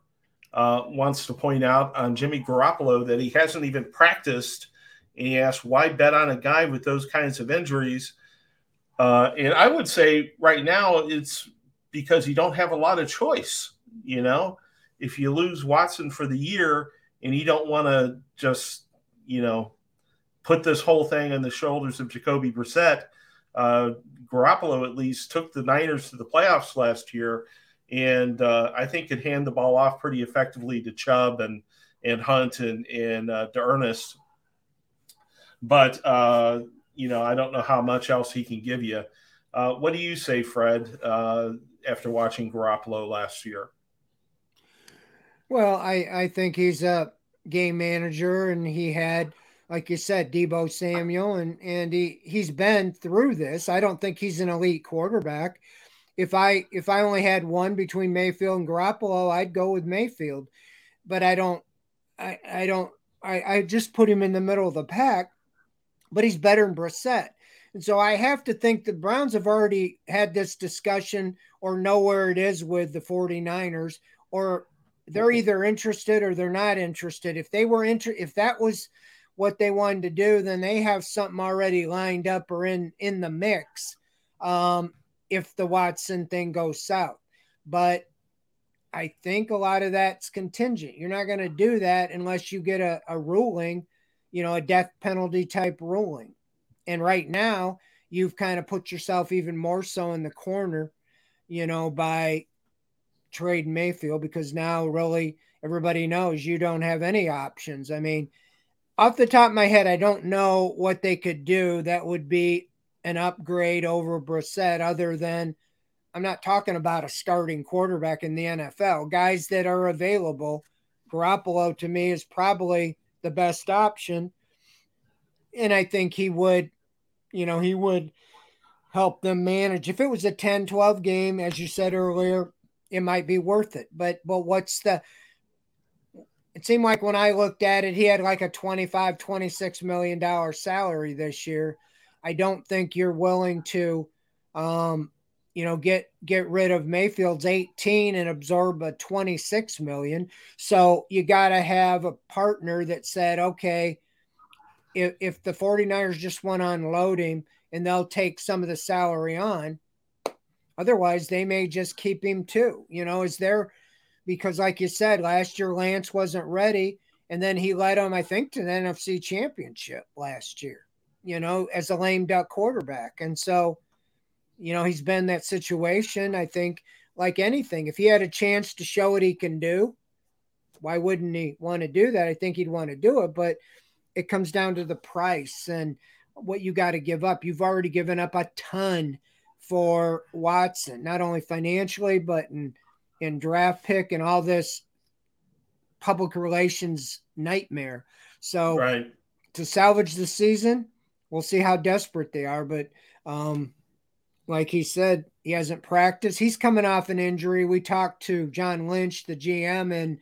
Speaker 2: wants to point out on Jimmy Garoppolo that he hasn't even practiced, and he asked why bet on a guy with those kinds of injuries. And I would say right now it's because you don't have a lot of choice. You know, if you lose Watson for the year and you don't want to just, you know, put this whole thing on the shoulders of Jacoby Brissett, uh, Garoppolo at least took the Niners to the playoffs last year, and uh, I think could hand the ball off pretty effectively to Chubb and and Hunt and and uh, to Ernest. But uh, you know, I don't know how much else he can give you. Uh, what do you say, Fred? Uh, after watching Garoppolo last year.
Speaker 3: Well, I, I think he's a game manager and he had, like you said, Deebo Samuel and, and he, he's been through this. I don't think he's an elite quarterback. If I if I only had one between Mayfield and Garoppolo, I'd go with Mayfield. But I don't I, I don't I, I just put him in the middle of the pack, but he's better than Brissett. And so I have to think the Browns have already had this discussion or know where it is with the 49ers, or they're either interested or they're not interested. If they were inter- if that was what they wanted to do, then they have something already lined up or in in the mix. Um, if the Watson thing goes south, but I think a lot of that's contingent. You're not going to do that unless you get a, a ruling, you know, a death penalty type ruling. And right now, you've kind of put yourself even more so in the corner, you know, by trade Mayfield because now really everybody knows you don't have any options. I mean, off the top of my head, I don't know what they could do that would be an upgrade over Brissett other than I'm not talking about a starting quarterback in the NFL. Guys that are available, Garoppolo to me is probably the best option. And I think he would, you know, he would help them manage. If it was a 10 12 game, as you said earlier, it might be worth it. But but what's the it seemed like when I looked at it, he had like a 25, 26 million dollar salary this year. I don't think you're willing to um, you know, get get rid of Mayfield's 18 and absorb a 26 million. So you got to have a partner that said, okay, if, if the 49ers just want to unload him and they'll take some of the salary on, Otherwise, they may just keep him too. You know, is there because, like you said, last year Lance wasn't ready, and then he led them, I think, to the NFC Championship last year. You know, as a lame duck quarterback, and so, you know, he's been that situation. I think, like anything, if he had a chance to show what he can do, why wouldn't he want to do that? I think he'd want to do it, but it comes down to the price and what you got to give up. You've already given up a ton for Watson, not only financially, but in, in draft pick and all this public relations nightmare. So
Speaker 2: right.
Speaker 3: to salvage the season, we'll see how desperate they are. But um, like he said, he hasn't practiced. He's coming off an injury. We talked to John Lynch, the GM, and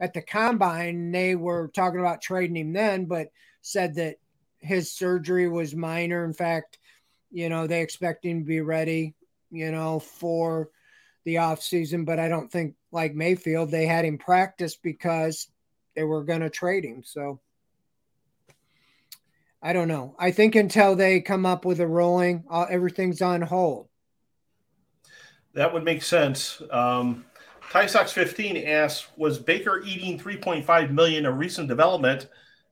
Speaker 3: at the combine, they were talking about trading him then, but said that his surgery was minor. In fact, you know, they expect him to be ready, you know, for the off season. But I don't think like Mayfield, they had him practice because they were going to trade him. So I don't know. I think until they come up with a ruling, uh, everything's on hold.
Speaker 2: That would make sense. Um, Ty Sox 15 asks, was Baker eating 3.5 million a recent development?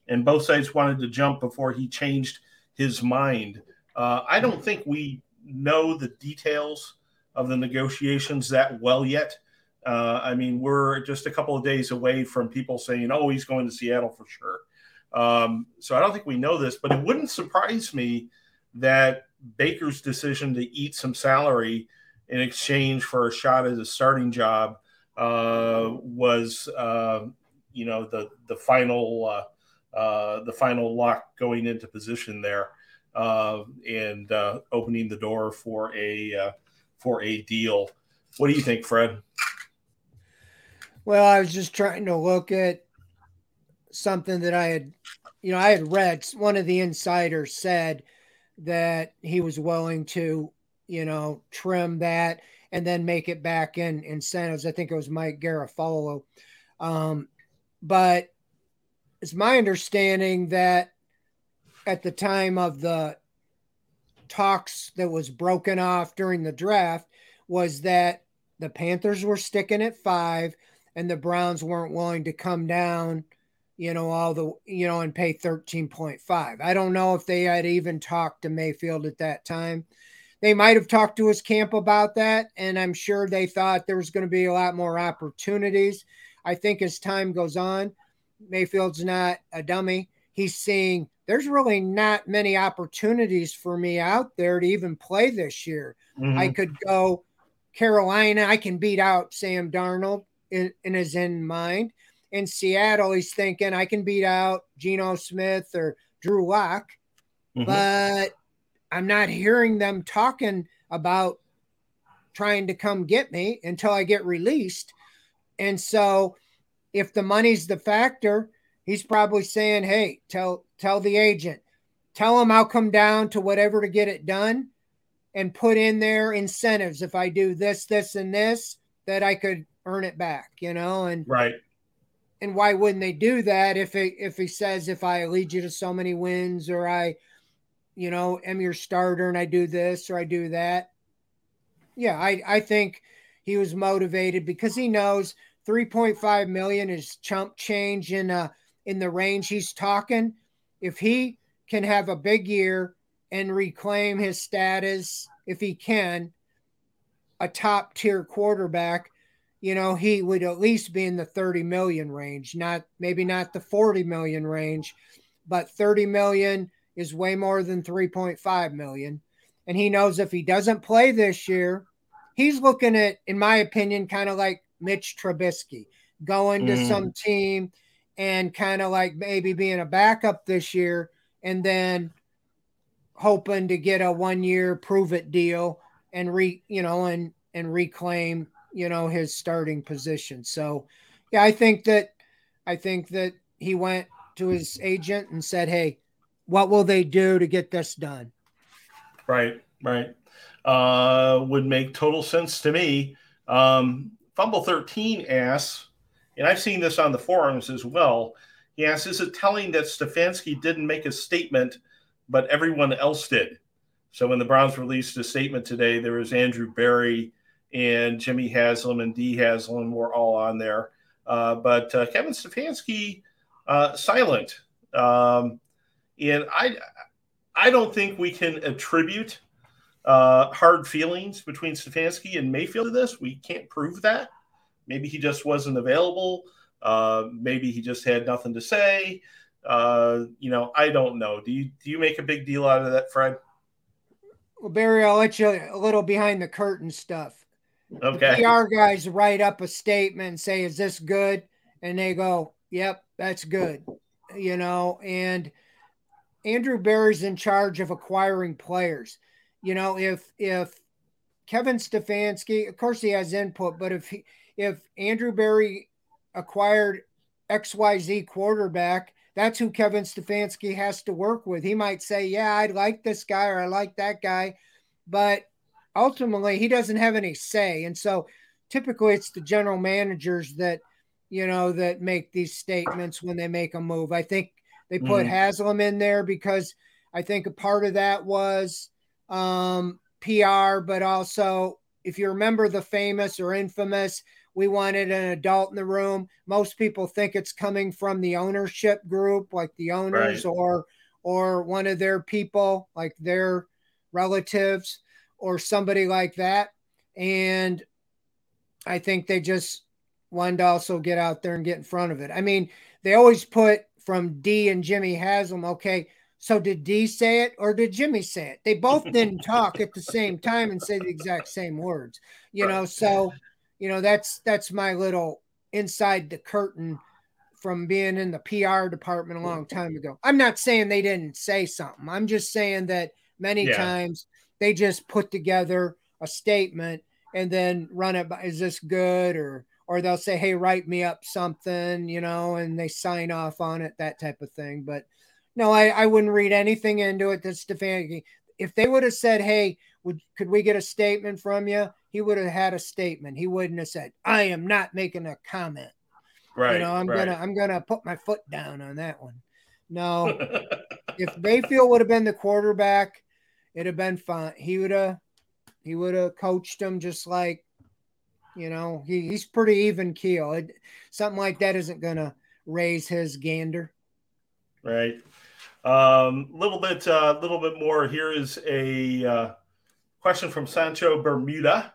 Speaker 2: And both sides wanted to jump before he changed his mind. Uh, I don't think we know the details of the negotiations that well yet. Uh, I mean, we're just a couple of days away from people saying, "Oh, he's going to Seattle for sure." Um, so I don't think we know this, but it wouldn't surprise me that Baker's decision to eat some salary in exchange for a shot at a starting job uh, was, uh, you know, the the final uh, uh the final lock going into position there uh, and uh, opening the door for a for a deal. What do you think, Fred?
Speaker 3: Well, I was just trying to look at something that I had, you know, I had read. One of the insiders said that he was willing to, you know, trim that and then make it back in incentives. I think it was Mike Garafolo. Um, but it's my understanding that at the time of the talks that was broken off during the draft was that the Panthers were sticking at five and the Browns weren't willing to come down, you know, all the, you know, and pay 13.5. I don't know if they had even talked to Mayfield at that time. They might have talked to his camp about that, and I'm sure they thought there was going to be a lot more opportunities. I think as time goes on, Mayfield's not a dummy. He's seeing there's really not many opportunities for me out there to even play this year. Mm-hmm. I could go Carolina, I can beat out Sam Darnold in, in his in mind. In Seattle, he's thinking I can beat out Geno Smith or Drew Lock, mm-hmm. but I'm not hearing them talking about trying to come get me until I get released. And so, if the money's the factor, he's probably saying, "Hey, tell tell the agent, tell him I'll come down to whatever to get it done, and put in there incentives if I do this, this, and this that I could earn it back, you know, and
Speaker 2: right.
Speaker 3: And why wouldn't they do that if it, if he says if I lead you to so many wins or I, you know, am your starter and I do this or I do that? Yeah, I I think he was motivated because he knows 3.5 million is chump change in uh in the range he's talking. If he can have a big year and reclaim his status, if he can, a top tier quarterback, you know, he would at least be in the 30 million range, not maybe not the 40 million range, but 30 million is way more than 3.5 million. And he knows if he doesn't play this year, he's looking at, in my opinion, kind of like Mitch Trubisky going to mm. some team and kind of like maybe being a backup this year and then hoping to get a one year prove it deal and re you know and and reclaim you know, his starting position. So, yeah, I think that I think that he went to his agent and said, "Hey, what will they do to get this done?"
Speaker 2: Right, right. Uh, would make total sense to me. Um, Fumble thirteen asks, and I've seen this on the forums as well. He asks, "Is it telling that Stefanski didn't make a statement, but everyone else did?" So when the Browns released a statement today, there was Andrew Berry and Jimmy Haslam and Dee Haslam were all on there. Uh, but uh, Kevin Stefanski uh, silent, um, and I I don't think we can attribute uh, hard feelings between Stefanski and Mayfield to this. We can't prove that. Maybe he just wasn't available. Uh, maybe he just had nothing to say. Uh, you know, I don't know. Do you do you make a big deal out of that, Fred?
Speaker 3: Well, Barry, I'll let you a little behind the curtain stuff.
Speaker 2: Okay.
Speaker 3: PR guys write up a statement and say, "Is this good?" And they go, "Yep, that's good." You know, and Andrew Berry's in charge of acquiring players. You know, if if Kevin Stefanski, of course he has input, but if he, if Andrew Berry acquired XYZ quarterback, that's who Kevin Stefanski has to work with. He might say, "Yeah, I like this guy or I like that guy," but ultimately he doesn't have any say. And so typically it's the general managers that, you know, that make these statements when they make a move. I think they put mm. Haslam in there because I think a part of that was um, PR, but also if you remember the famous or infamous, we wanted an adult in the room. Most people think it's coming from the ownership group, like the owners right. or or one of their people, like their relatives or somebody like that. And I think they just wanted to also get out there and get in front of it. I mean, they always put from D and Jimmy Haslam, okay, so did D say it or did Jimmy say it? They both didn't talk at the same time and say the exact same words. You know, so you know that's that's my little inside the curtain from being in the PR department a long time ago. I'm not saying they didn't say something. I'm just saying that many yeah. times they just put together a statement and then run it by is this good? Or or they'll say hey write me up something you know and they sign off on it that type of thing. But no i, I wouldn't read anything into it that stefanski if they would have said hey would could we get a statement from you? He would have had a statement. He wouldn't have said i am not making a comment. Right you know i'm right. gonna i'm gonna put my foot down on that one. No. If Mayfield would have been the quarterback it'd have been fine he would have he would have coached him just like, you know, he, he's pretty even keel. It, something like that isn't to raise his gander.
Speaker 2: Right. A um, little bit, a uh, little bit more. Here is a uh, question from Sancho Bermuda.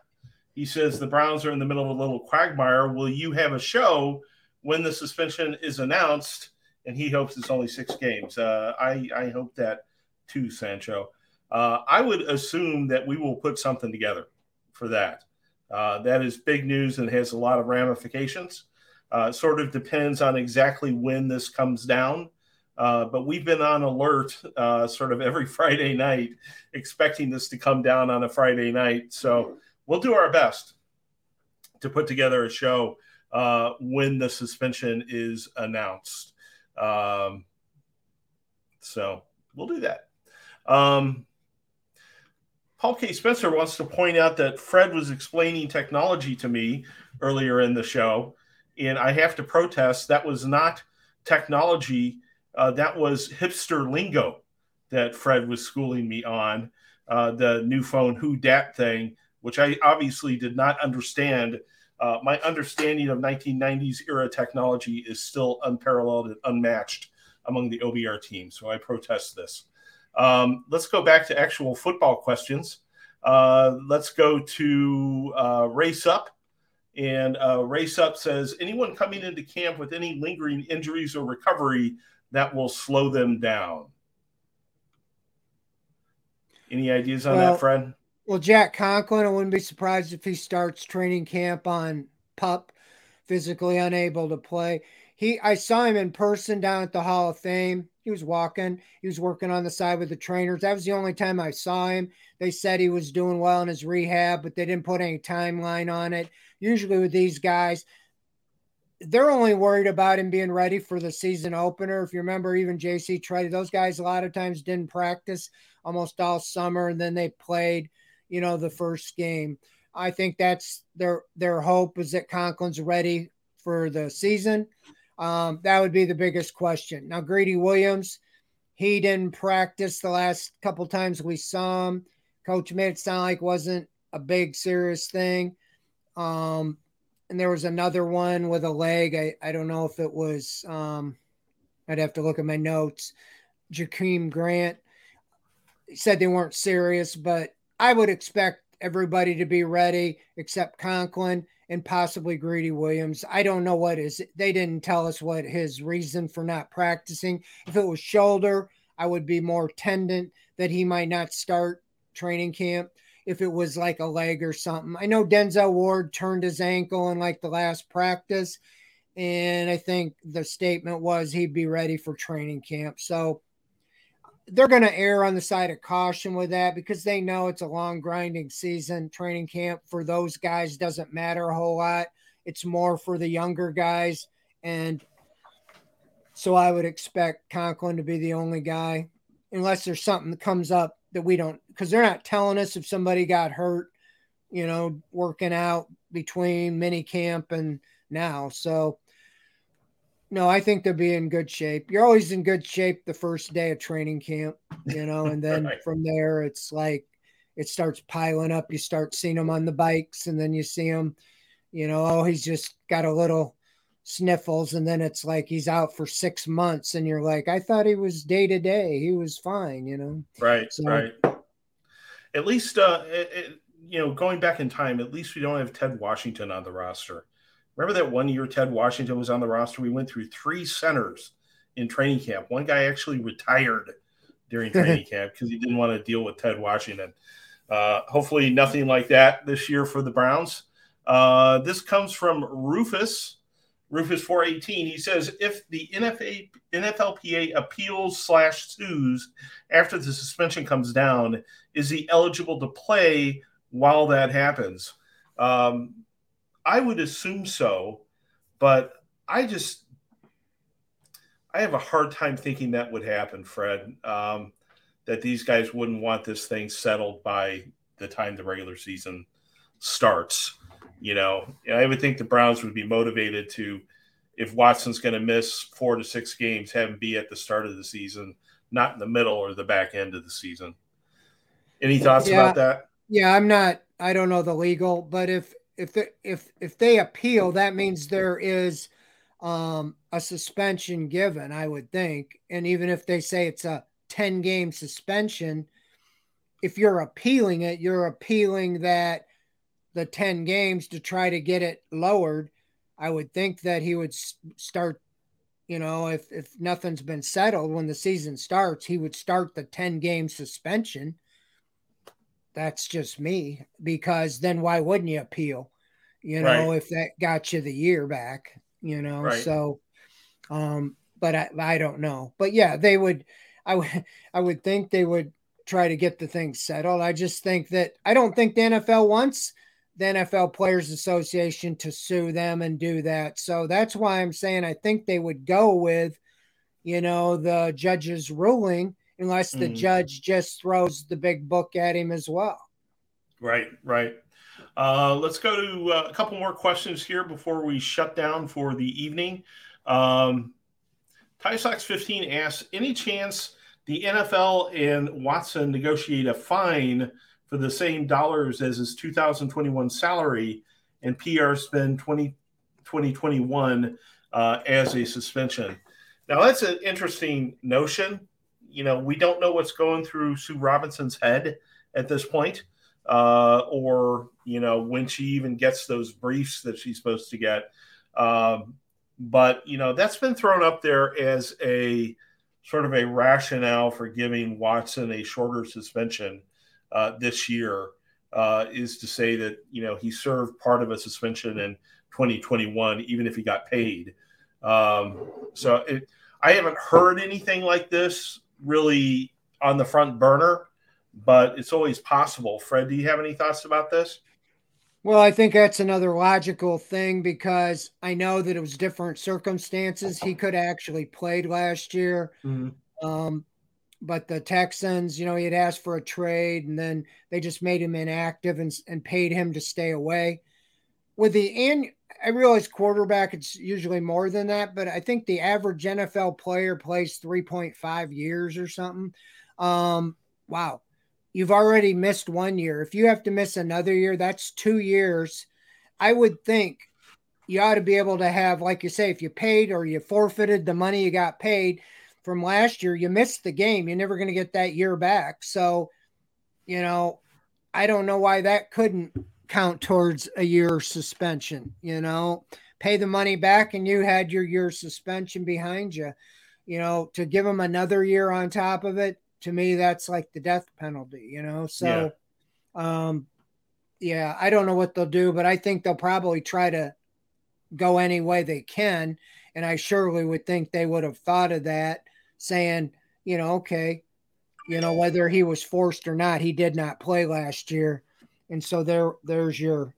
Speaker 2: He says the Browns are in the middle of a little quagmire. Will you have a show when the suspension is announced? And he hopes it's only six games. Uh, I I hope that too, Sancho. Uh, I would assume that we will put something together for that. Uh, that is big news and has a lot of ramifications. Uh, sort of depends on exactly when this comes down. Uh, but we've been on alert uh, sort of every Friday night, expecting this to come down on a Friday night. So we'll do our best to put together a show uh, when the suspension is announced. Um, so we'll do that. Um, Paul K. Spencer wants to point out that Fred was explaining technology to me earlier in the show, and I have to protest. That was not technology, uh, that was hipster lingo that Fred was schooling me on. Uh, the new phone who dat thing, which I obviously did not understand. Uh, my understanding of 1990s era technology is still unparalleled and unmatched among the OBR team. So I protest this. Um, let's go back to actual football questions. Uh, let's go to uh, Race Up. And uh, Race Up says anyone coming into camp with any lingering injuries or recovery that will slow them down. Any ideas on well, that, Fred?
Speaker 3: Well, Jack Conklin, I wouldn't be surprised if he starts training camp on pup, physically unable to play. He, I saw him in person down at the Hall of Fame. He was walking. He was working on the side with the trainers. That was the only time I saw him. They said he was doing well in his rehab, but they didn't put any timeline on it. Usually with these guys, they're only worried about him being ready for the season opener. If you remember, even JC Tretter, those guys a lot of times didn't practice almost all summer, and then they played, you know, the first game. I think that's their their hope is that Conklin's ready for the season. Um, that would be the biggest question. Now, Greedy Williams, he didn't practice the last couple times we saw him. Coach made it sound like wasn't a big serious thing. Um, and there was another one with a leg. I, I don't know if it was, um, I'd have to look at my notes. Jakeem Grant said they weren't serious, but I would expect everybody to be ready except Conklin and possibly Greedy Williams. I don't know what is. They didn't tell us what his reason for not practicing. If it was shoulder, I would be more tendent that he might not start training camp. If it was like a leg or something, I know Denzel Ward turned his ankle in like the last practice, and I think the statement was he'd be ready for training camp. So they're going to err on the side of caution with that because they know it's a long grinding season. Training camp for those guys doesn't matter a whole lot. It's more for the younger guys. And so I would expect Conklin to be the only guy, unless there's something that comes up that we don't, because they're not telling us if somebody got hurt, you know, working out between mini camp and now. So no, I think they'll be in good shape. You're always in good shape the first day of training camp, you know, and then right. from there it's like it starts piling up. You start seeing them on the bikes, and then you see them, you know, oh, he's just got a little sniffles, and then it's like he's out for six months, and you're like, I thought he was day to day, he was fine, you know.
Speaker 2: Right, so, right. At least uh, it, it, you know, going back in time, at least we don't have Ted Washington on the roster. Remember that one year Ted Washington was on the roster? We went through three centers in training camp. One guy actually retired during training camp because he didn't want to deal with Ted Washington. Uh, hopefully, nothing like that this year for the Browns. Uh, this comes from Rufus. Rufus 418. He says if the NFA, NFLPA appeals slash sues after the suspension comes down, is he eligible to play while that happens? Um, I would assume so, but I just I have a hard time thinking that would happen, Fred. Um, that these guys wouldn't want this thing settled by the time the regular season starts. You know, I would think the Browns would be motivated to, if Watson's going to miss four to six games, have him be at the start of the season, not in the middle or the back end of the season. Any thoughts yeah, about that?
Speaker 3: Yeah, I'm not. I don't know the legal, but if if the, if if they appeal, that means there is um, a suspension given. I would think, and even if they say it's a 10 game suspension, if you're appealing it, you're appealing that the 10 games to try to get it lowered. I would think that he would start, you know, if, if nothing's been settled when the season starts, he would start the 10 game suspension. That's just me because then why wouldn't you appeal? You know, right. if that got you the year back, you know, right. so, um, but I, I don't know, but yeah, they would, I would, I would think they would try to get the thing settled. I just think that I don't think the NFL wants the NFL Players Association to sue them and do that. So that's why I'm saying I think they would go with, you know, the judge's ruling unless the mm. judge just throws the big book at him as well.
Speaker 2: Right, right. Uh, let's go to uh, a couple more questions here before we shut down for the evening. Um, Ty Sox 15 asks, any chance the NFL and Watson negotiate a fine for the same dollars as his 2021 salary, and PR spend 20, 2021 uh, as a suspension. Now, that's an interesting notion. You know, we don't know what's going through Sue Robinson's head at this point, uh, or, you know, when she even gets those briefs that she's supposed to get. Um, but, you know, that's been thrown up there as a sort of a rationale for giving Watson a shorter suspension uh, this year uh, is to say that you know he served part of a suspension in 2021, even if he got paid. Um, so it, I haven't heard anything like this really on the front burner, but it's always possible. Fred, do you have any thoughts about this?
Speaker 3: Well, I think that's another logical thing because I know that it was different circumstances. He could have actually played last year. Mm-hmm. Um, but the Texans, you know, he had asked for a trade and then they just made him inactive and, and paid him to stay away. With the and I realize quarterback, it's usually more than that, but I think the average NFL player plays 3.5 years or something. Um, wow. You've already missed one year. If you have to miss another year, that's two years. I would think you ought to be able to have, like you say, if you paid or you forfeited the money you got paid, from last year, you missed the game. You're never going to get that year back. So, you know, I don't know why that couldn't count towards a year suspension. You know, pay the money back and you had your year suspension behind you. You know, to give them another year on top of it, to me, that's like the death penalty, you know? So, yeah. um, yeah, I don't know what they'll do, but I think they'll probably try to go any way they can. And I surely would think they would have thought of that saying, you know, okay, you know, whether he was forced or not, he did not play last year. And so there there's your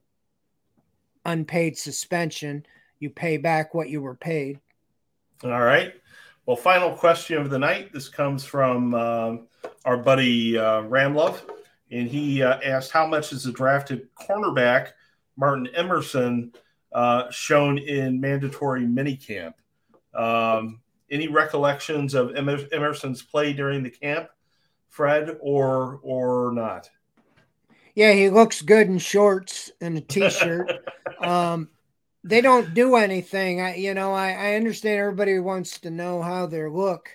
Speaker 3: unpaid suspension. You pay back what you were paid.
Speaker 2: All right. Well, final question of the night. This comes from um, our buddy uh, Ramlove, and he uh, asked, "How much is the drafted cornerback Martin Emerson uh, shown in mandatory minicamp?" Um, any recollections of Emerson's play during the camp, Fred, or or not?
Speaker 3: Yeah, he looks good in shorts and a t-shirt. um, they don't do anything. I, you know, I, I understand everybody wants to know how they look.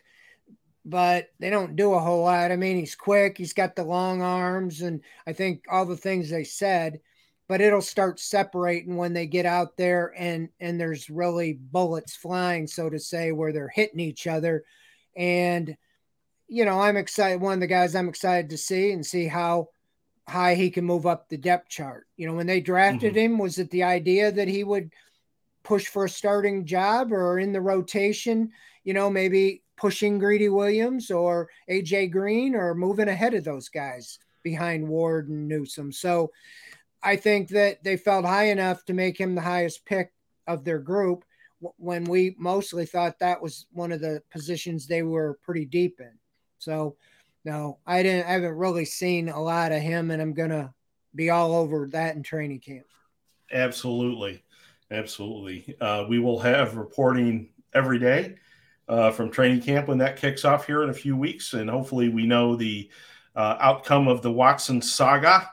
Speaker 3: but they don't do a whole lot. I mean, he's quick, he's got the long arms, and I think all the things they said, but it'll start separating when they get out there and and there's really bullets flying, so to say, where they're hitting each other. And you know, I'm excited. One of the guys I'm excited to see and see how high he can move up the depth chart. You know, when they drafted mm-hmm. him, was it the idea that he would push for a starting job or in the rotation? You know, maybe pushing Greedy Williams or AJ Green or moving ahead of those guys behind Ward and Newsome. So I think that they felt high enough to make him the highest pick of their group when we mostly thought that was one of the positions they were pretty deep in. So no, I didn't I haven't really seen a lot of him and I'm gonna be all over that in training camp.
Speaker 2: Absolutely. Absolutely. Uh, we will have reporting every day uh, from training camp when that kicks off here in a few weeks. And hopefully, we know the uh, outcome of the Watson saga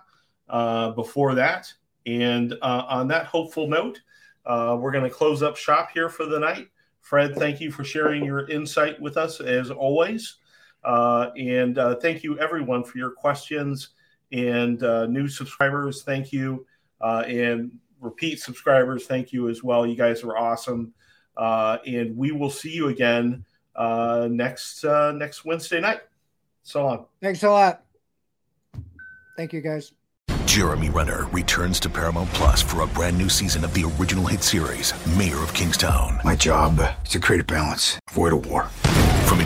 Speaker 2: uh, before that. And uh, on that hopeful note, uh, we're going to close up shop here for the night. Fred, thank you for sharing your insight with us as always. And thank you, everyone, for your questions. And new subscribers, thank you. and repeat subscribers, thank you as well. You guys are awesome. Uh, and we will see you again uh, next uh, next Wednesday night. So long.
Speaker 3: Thanks a lot. Thank you, guys.
Speaker 5: Jeremy Renner returns to Paramount Plus for a brand new season of the original hit series, Mayor of Kingstown.
Speaker 6: My job is to create a balance, avoid a war.